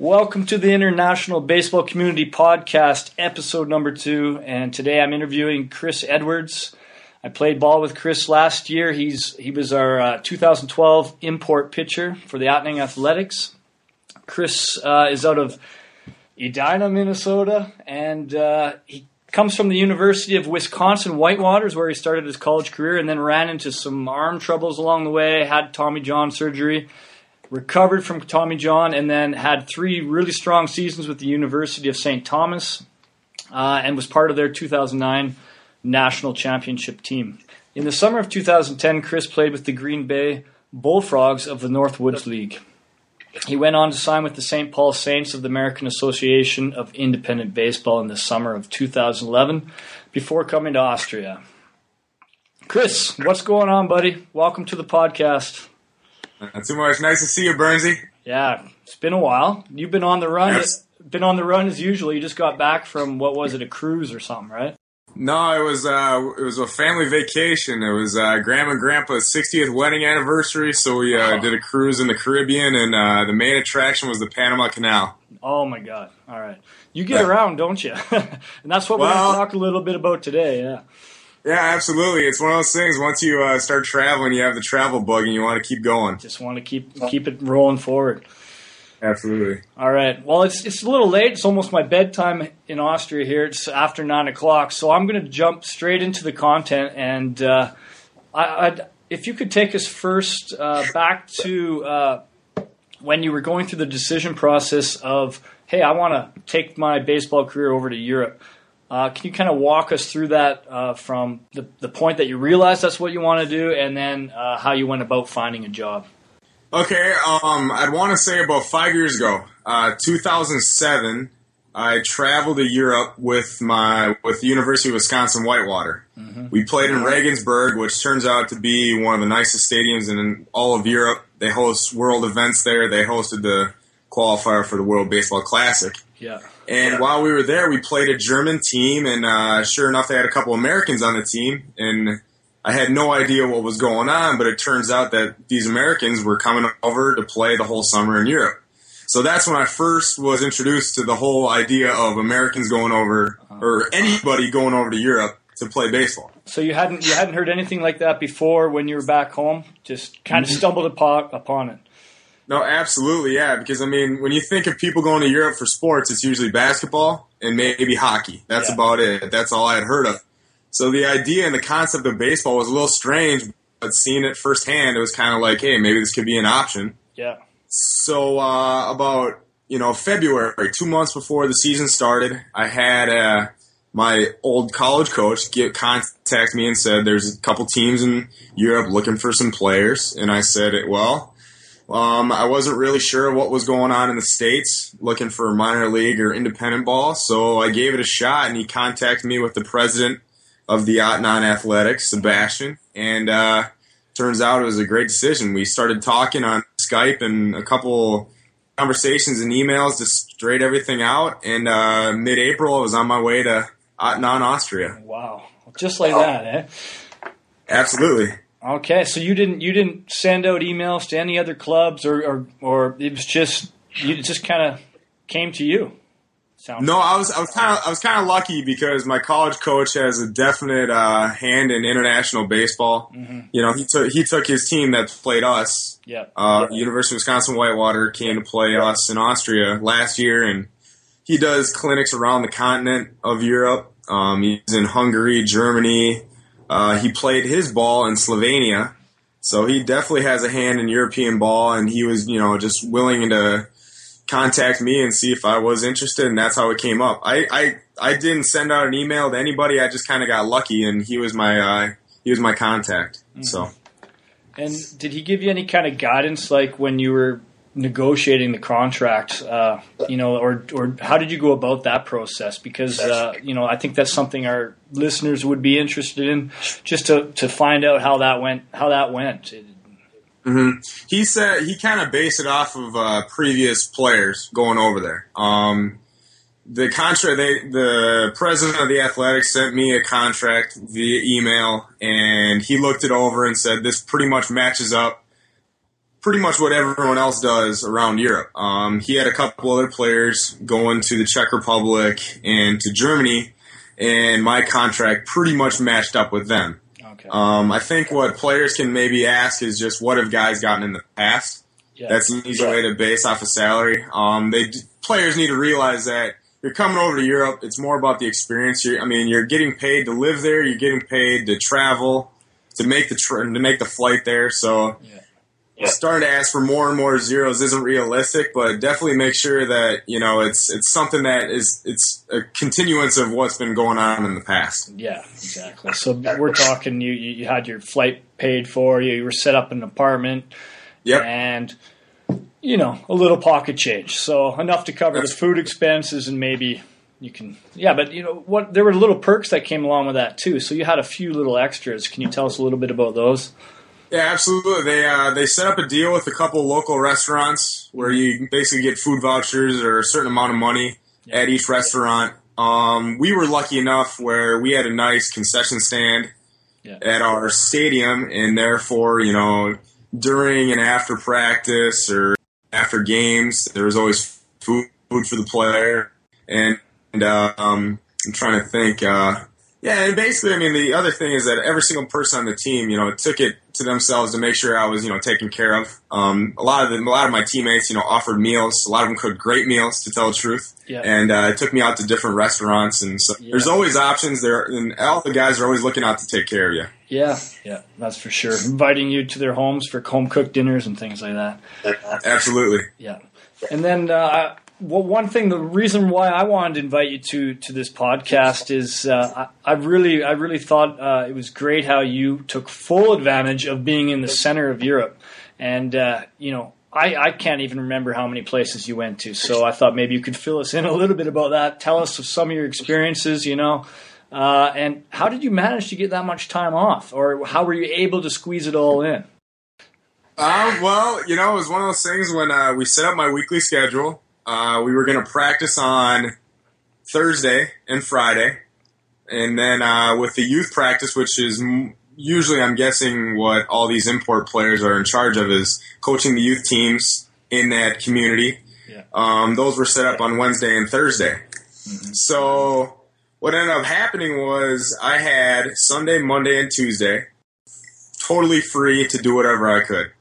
Welcome to the International Baseball Community Podcast, episode number two. And today I'm interviewing Chris Edwards. I played ball with Chris last year. He's he was our uh, 2012 import pitcher for the Attnang Athletics. Chris uh, is out of Edina, Minnesota, and uh, he comes from the University of Wisconsin Whitewaters, where he started his college career, and then ran into some arm troubles along the way. Had Tommy John surgery recovered from Tommy John, and then had three really strong seasons with the University of St. Thomas, uh, and was part of their 2009 national championship team. In the summer of 2010, Chris played with the Green Bay Bullfrogs of the Northwoods League. He went on to sign with the St. Paul Saints of the American Association of Independent Baseball in the summer of 2011 before coming to Austria. Chris, what's going on, buddy? Welcome to the podcast. Not too much. Nice to see you, Bernsey. Yeah, it's been a while. You've been on the run. Yes. Been on the run as usual. You just got back from what was it, a cruise or something, right? No, it was uh, it was a family vacation. It was uh, Grandma and Grandpa's 60th wedding anniversary, so we uh, Oh. did a cruise in the Caribbean, and uh, the main attraction was the Panama Canal. Oh my god! All right, you get around, don't you? and that's what we're going to talk a little bit about today. Yeah. Yeah, absolutely. It's one of those things. Once you uh, start traveling, you have the travel bug, and you want to keep going. Just want to keep keep it rolling forward. Absolutely. All right. Well, it's it's a little late. It's almost my bedtime in Austria here. It's after nine o'clock, so I'm going to jump straight into the content. And uh, I, I'd, if you could take us first uh, back to uh, when you were going through the decision process of, hey, I want to take my baseball career over to Europe. Uh, can you kind of walk us through that uh, from the, the point that you realized that's what you want to do, and then uh, how you went about finding a job? Okay, um, I'd want to say about five years ago, uh, 2007, I traveled to Europe with my with the University of Wisconsin Whitewater. We played in Regensburg, which turns out to be one of the nicest stadiums in all of Europe. They host world events there. They hosted the qualifier for the World Baseball Classic. Yeah. And while we were there, we played a German team, and uh, sure enough, they had a couple Americans on the team, and I had no idea what was going on, but it turns out that these Americans were coming over to play the whole summer in Europe. So that's when I first was introduced to the whole idea of Americans going over, or anybody going over to Europe to play baseball. So you hadn't you hadn't heard anything like that before when you were back home? Just kind of stumbled upon, upon it. No, absolutely, yeah. Because I mean, when you think of people going to Europe for sports, it's usually basketball and maybe hockey. That's Yeah. about it. That's all I had heard of. So the idea and the concept of baseball was a little strange, but seeing it firsthand, it was kind of like, hey, maybe this could be an option. Yeah. So uh, about you know February, two months before the season started, I had uh, my old college coach get contact me and said there's a couple teams in Europe looking for some players, and I said, well, um, I wasn't really sure what was going on in the states, looking for minor league or independent ball, so I gave it a shot, and he contacted me with the president of the Attnang Athletics, Sebastian, and uh, turns out it was a great decision. We started talking on Skype and a couple conversations and emails to straight everything out. And uh, mid-April, I was on my way to Attnang, Austria. Wow. Just like that, eh? Absolutely. Okay, so you didn't you didn't send out emails to any other clubs or or, or it was just you just kind of came to you. Sounds No, I was I was kind of I was kind of lucky because my college coach has a definite uh, hand in international baseball. You know, he took he took his team that played us yeah. Uh, University of Wisconsin Whitewater came to play us in Austria last year, and he does clinics around the continent of Europe. Um, he's in Hungary, Germany. Uh, he played his ball in Slovenia, so he definitely has a hand in European ball. And he was, you know, just willing to contact me and see if I was interested, and that's how it came up. I I, I didn't send out an email to anybody. I just kind of got lucky, and he was my uh, he was my contact. So. And did he give you any kind of guidance, like when you were negotiating the contract, uh, you know, or or how did you go about that process? Because uh, you know, I think that's something our listeners would be interested in, just to to find out how that went. How that went. hmm He said he kind of based it off of uh, previous players going over there. Um, the contract, they, the president of the Athletics sent me a contract via email, and he looked it over and said this pretty much matches up pretty much what everyone else does around Europe. Um, he had a couple other players going to the Czech Republic and to Germany, and my contract pretty much matched up with them. Okay. Um, I think what players can maybe ask is just what have guys gotten in the past. yeah. That's an easy way to base off a salary. Um, they players need to realize that you're coming over to Europe. It's more about the experience. You're, I mean, you're getting paid to live there. You're getting paid to travel, to make the tr- to make the flight there. So, Yeah. Yeah. starting to ask for more and more zeros isn't realistic. But definitely make sure that you know it's it's something that is it's a continuance of what's been going on in the past. Yeah, exactly. So we're talking. You you you had your flight paid for. You, you were set up in an apartment, Yep. and you know a little pocket change. So enough to cover the food expenses and maybe you can. Yeah, but you know what? There were little perks that came along with that too. So you had a few little extras. Can you tell us a little bit about those? Yeah, absolutely. They uh, they set up a deal with a couple local restaurants where you basically get food vouchers or a certain amount of money at each restaurant. Um, we were lucky enough where we had a nice concession stand Yeah. at our stadium, and therefore, you know, during and after practice or after games, there was always food for the player. And, and uh, um, I'm trying to think. Uh, yeah, and basically, I mean, the other thing is that every single person on the team, you know, took it to themselves to make sure I was, you know, taken care of. Um, a lot of them, a lot of my teammates, you know, offered meals. A lot of them cooked great meals, to tell the truth. Yeah. And uh, it took me out to different restaurants, and so Yeah. there's always options there. And all the guys are always looking out to take care of you. Yeah, yeah, that's for sure. Inviting you to their homes for home cooked dinners and things like that. Absolutely. Yeah, and then uh, well, one thing, the reason why I wanted to invite you to to this podcast is uh, I, I really, I really thought uh, it was great how you took full advantage of being in the center of Europe, and uh, you know. I, I can't even remember how many places you went to, so I thought maybe you could fill us in a little bit about that. Tell us of some of your experiences, you know, uh, and how did you manage to get that much time off, or how were you able to squeeze it all in? Uh, well, you know, it was one of those things when uh, we set up my weekly schedule. Uh, we were going to practice on Thursday and Friday, and then uh, with the youth practice, which is m- usually, I'm guessing, what all these import players are in charge of, is coaching the youth teams in that community. Yeah. Um, those were set up on Wednesday and Thursday. So what ended up happening was I had Sunday, Monday, and Tuesday totally free to do whatever I could.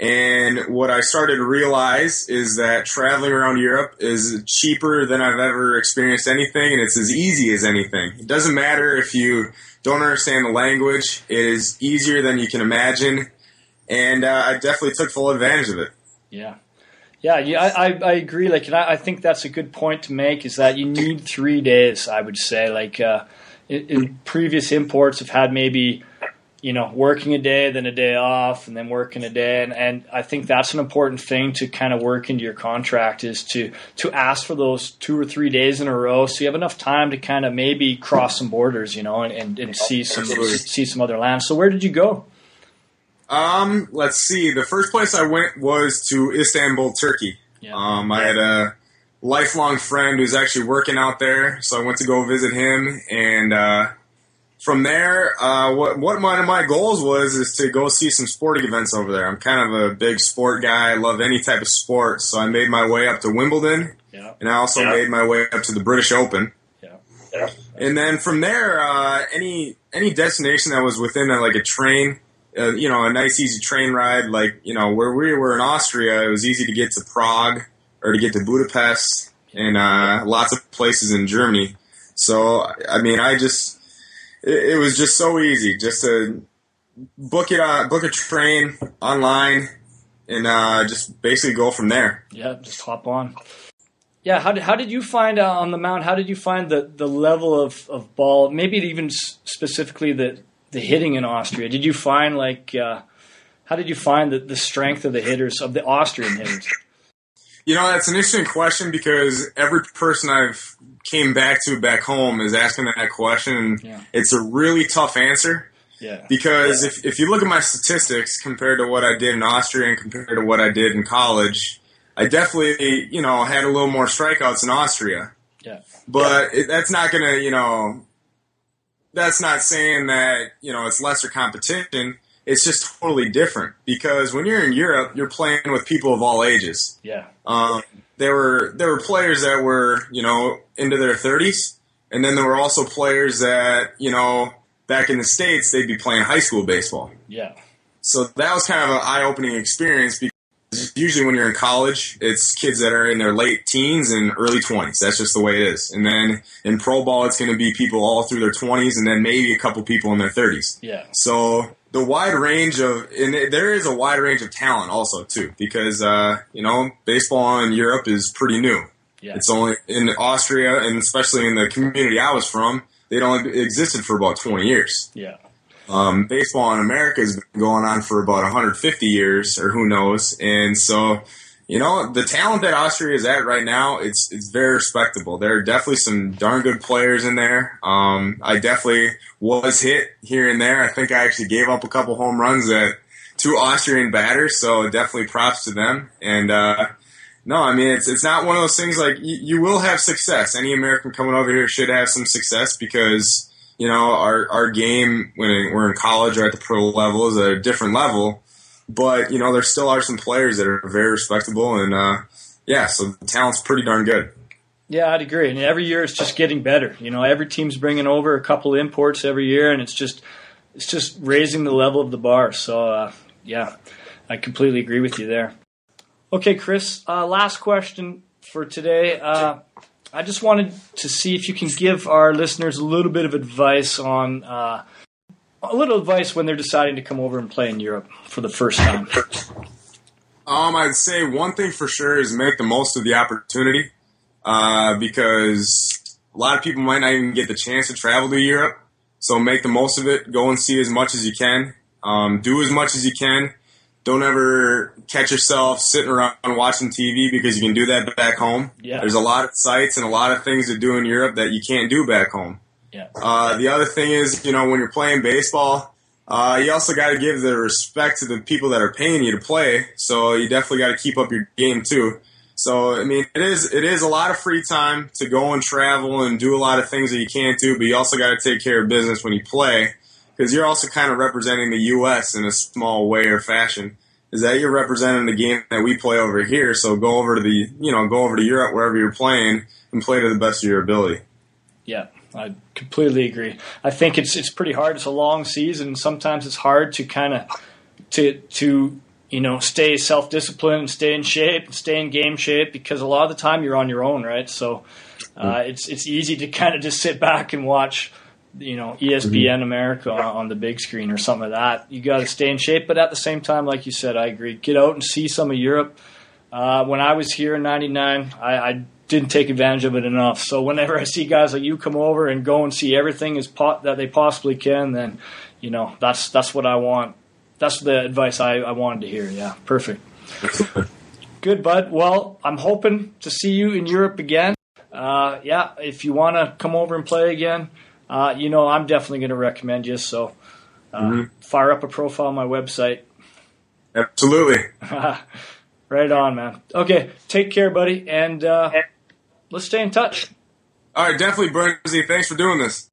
And what I started to realize is that traveling around Europe is cheaper than I've ever experienced anything, and it's as easy as anything. It doesn't matter if you don't understand the language, it is easier than you can imagine, and uh, I definitely took full advantage of it. Yeah. Yeah, yeah, I, I, agree. Like, and I, I think that's a good point to make. Is that you need three days? I would say, like, uh, in, in previous imports have had maybe, you know, working a day, then a day off, and then working a day, and, and I think that's an important thing to kind of work into your contract is to to ask for those two or three days in a row, so you have enough time to kind of maybe cross some borders, you know, and, and, and see some Absolutely. see some other lands. So, where did you go? Um, let's see. The first place I went was to Istanbul, Turkey. Yeah. Um, I had a lifelong friend who's actually working out there, so I went to go visit him. And uh, from there, uh, what what one of my goals was is to go see some sporting events over there. I'm kind of a big sport guy. I love any type of sport, so I made my way up to Wimbledon, Yeah. and I also Yeah. made my way up to the British Open. Yeah. Yeah. And then from there, uh, any any destination that was within a, like a train, uh, you know, a nice easy train ride, like you know where we were in Austria, it was easy to get to Prague or to get to Budapest and uh, lots of places in Germany. So I mean, I just it, it was just so easy just to book it on book a train online and uh, just basically go from there. Yeah, just hop on. Yeah, how did, how did you find uh, on the mount? How did you find the, the level of, of ball? Maybe even specifically the the hitting in Austria. Did you find like uh, how did you find the, the strength of the hitters of the Austrian hitters? You know, that's an interesting question because every person I've came back to back home is asking that question, and Yeah. it's a really tough answer Yeah, because if, if you look at my statistics compared to what I did in Austria and compared to what I did in college, I definitely, you know, had a little more strikeouts in Austria. yeah, But it, that's not going to, you know, that's not saying that, you know, it's lesser competition. It's just totally different because when you're in Europe, you're playing with people of all ages. Yeah. Um, there were there were players that were you know into their 30s, and then there were also players that you know back in the states they'd be playing high school baseball. Yeah. So that was kind of an eye opening experience because usually when you're in college, it's kids that are in their late teens and early 20s. That's just the way it is. And then in pro ball, it's going to be people all through their 20s and then maybe a couple people in their 30s. Yeah. So the wide range of and there is a wide range of talent also too because uh, you know baseball in Europe is pretty new. Yeah. It's only in Austria and especially in the community I was from, it only existed for about 20 years. Yeah. Um, baseball in America has been going on for about 150 years, or who knows. And so, you know, the talent that Austria is at right now, it's it's very respectable. There are definitely some darn good players in there. Um, I definitely was hit here and there. I think I actually gave up a couple home runs at two Austrian batters, so definitely props to them. And uh, no, I mean it's it's not one of those things like you, you will have success. Any American coming over here should have some success because you know, our, our game when we're in college or at the pro level is a different level. But, you know, there still are some players that are very respectable and, uh, yeah, so the talent's pretty darn good. Yeah, I'd agree. And every year it's just getting better. You know, every team's bringing over a couple imports every year, and it's just it's just raising the level of the bar. So, uh, yeah, I completely agree with you there. Okay, Chris, uh, last question for today. Uh, I just wanted to see if you can give our listeners a little bit of advice on uh, a little advice when they're deciding to come over and play in Europe for the first time. Um, I'd say one thing for sure is make the most of the opportunity uh, because a lot of people might not even get the chance to travel to Europe. So make the most of it. Go and see as much as you can. Um, do as much as you can. Don't ever catch yourself sitting around watching TV because you can do that back home. Yeah. There's a lot of sites and a lot of things to do in Europe that you can't do back home. Yeah. Uh, the other thing is, you know, when you're playing baseball, uh, you also got to give the respect to the people that are paying you to play. So you definitely got to keep up your game too. So I mean, it is it is a lot of free time to go and travel and do a lot of things that you can't do, but you also got to take care of business when you play because you're also kind of representing the U.S. in a small way or fashion. Is that you're representing the game that we play over here? So go over to the you know go over to Europe wherever you're playing and play to the best of your ability. Yeah, I completely agree. I think it's it's pretty hard. It's a long season, sometimes it's hard to kind of to to you know stay self disciplined, stay in shape, and stay in game shape because a lot of the time you're on your own, right? So uh, it's it's easy to kind of just sit back and watch. You know, ESPN America on, on the big screen or something like that. You got to stay in shape, but at the same time, like you said, I agree. Get out and see some of Europe. Uh, when I was here in '99, I, I didn't take advantage of it enough. So whenever I see guys like you come over and go and see everything as po- that they possibly can, then you know that's that's what I want. That's the advice I, I wanted to hear. Yeah, perfect. Good, bud. Well, I'm hoping to see you in Europe again. Uh, yeah, if you want to come over and play again, uh, you know I'm definitely going to recommend you. So uh, fire up a profile on my website. Absolutely. right on, man. Okay, take care, buddy, and uh, let's stay in touch. All right, definitely, Bernsey. Thanks for doing this.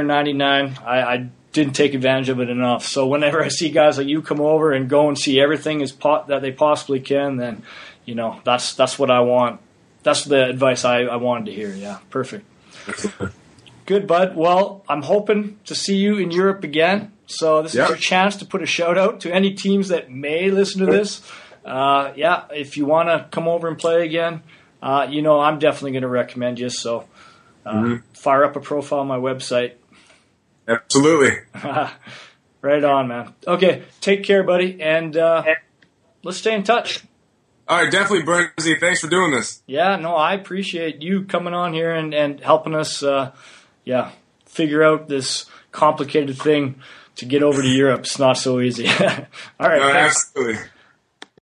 '99. I, I didn't take advantage of it enough. So whenever I see guys like you come over and go and see everything as po- that they possibly can, then you know that's that's what I want. That's the advice I, I wanted to hear. Yeah, perfect. Good, bud. Well, I'm hoping to see you in Europe again. So this is your chance to put a shout out to any teams that may listen to this. Uh, yeah, if you want to come over and play again, uh, you know I'm definitely going to recommend you. So uh, fire up a profile on my website. Absolutely. right on, man. Okay, take care, buddy, and uh, let's stay in touch. All right, definitely, Bernsey. Thanks for doing this. Yeah, no, I appreciate you coming on here and, and helping us, uh, yeah, figure out this complicated thing to get over to Europe. It's not so easy. All right, No, absolutely.